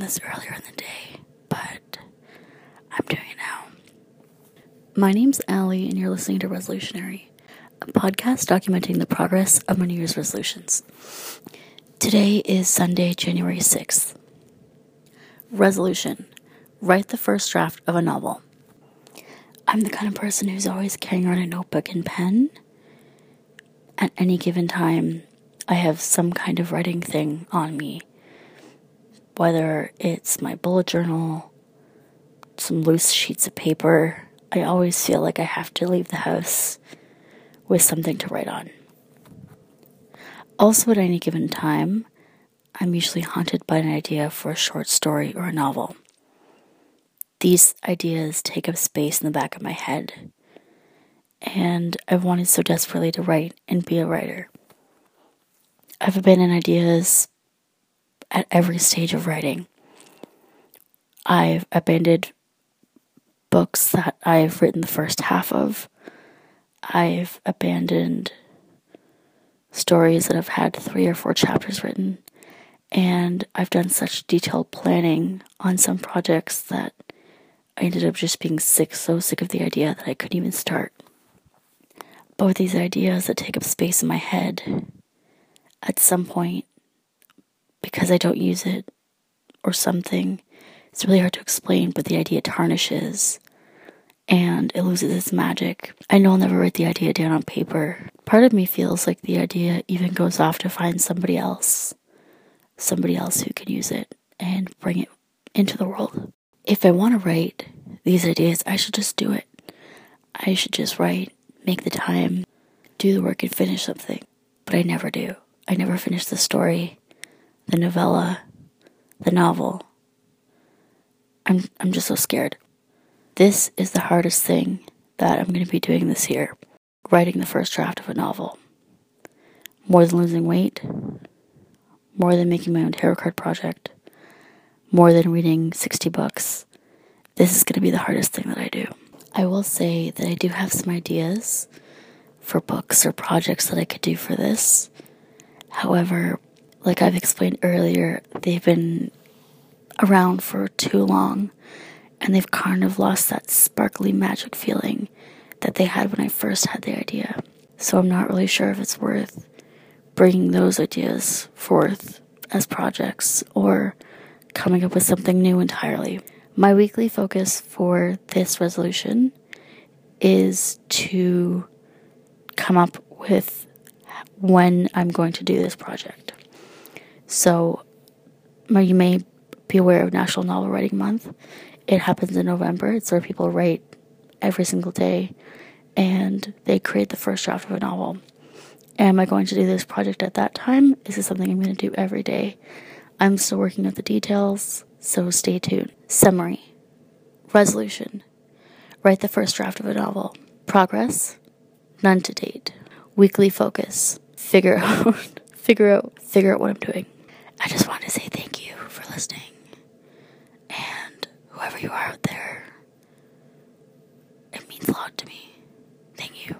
this earlier in the day, but I'm doing it now. My name's Allie, and you're listening to Resolutionary, a podcast documenting the progress of my New Year's resolutions. Today is Sunday, January 6th. Resolution Write the first draft of a novel. I'm the kind of person who's always carrying around a notebook and pen. At any given time, I have some kind of writing thing on me whether it's my bullet journal, some loose sheets of paper, I always feel like I have to leave the house with something to write on. Also, at any given time, I'm usually haunted by an idea for a short story or a novel. These ideas take up space in the back of my head, and I've wanted so desperately to write and be a writer. I've abandoned ideas at every stage of writing. I've abandoned books that I've written the first half of. I've abandoned stories that have had three or four chapters written. And I've done such detailed planning on some projects that I ended up just being sick, so sick of the idea that I couldn't even start. Both these ideas that take up space in my head, at some point, because I don't use it or something. It's really hard to explain, but the idea tarnishes and it loses its magic. I know I'll never write the idea down on paper. Part of me feels like the idea even goes off to find somebody else, somebody else who can use it and bring it into the world. If I want to write these ideas, I should just do it. I should just write, make the time, do the work, and finish something. But I never do. I never finish the story the novella, the novel. I'm, I'm just so scared. This is the hardest thing that I'm going to be doing this year writing the first draft of a novel. More than losing weight, more than making my own tarot card project, more than reading 60 books. This is going to be the hardest thing that I do. I will say that I do have some ideas for books or projects that I could do for this. However, like I've explained earlier, they've been around for too long and they've kind of lost that sparkly magic feeling that they had when I first had the idea. So I'm not really sure if it's worth bringing those ideas forth as projects or coming up with something new entirely. My weekly focus for this resolution is to come up with when I'm going to do this project. So, you may be aware of National Novel Writing Month. It happens in November. It's where people write every single day and they create the first draft of a novel. Am I going to do this project at that time? Is this something I'm going to do every day? I'm still working out the details, so stay tuned. Summary Resolution Write the first draft of a novel. Progress None to date. Weekly focus Figure out, figure out, figure out what I'm doing. I just want to say thank you for listening. And whoever you are out there, it means a lot to me. Thank you.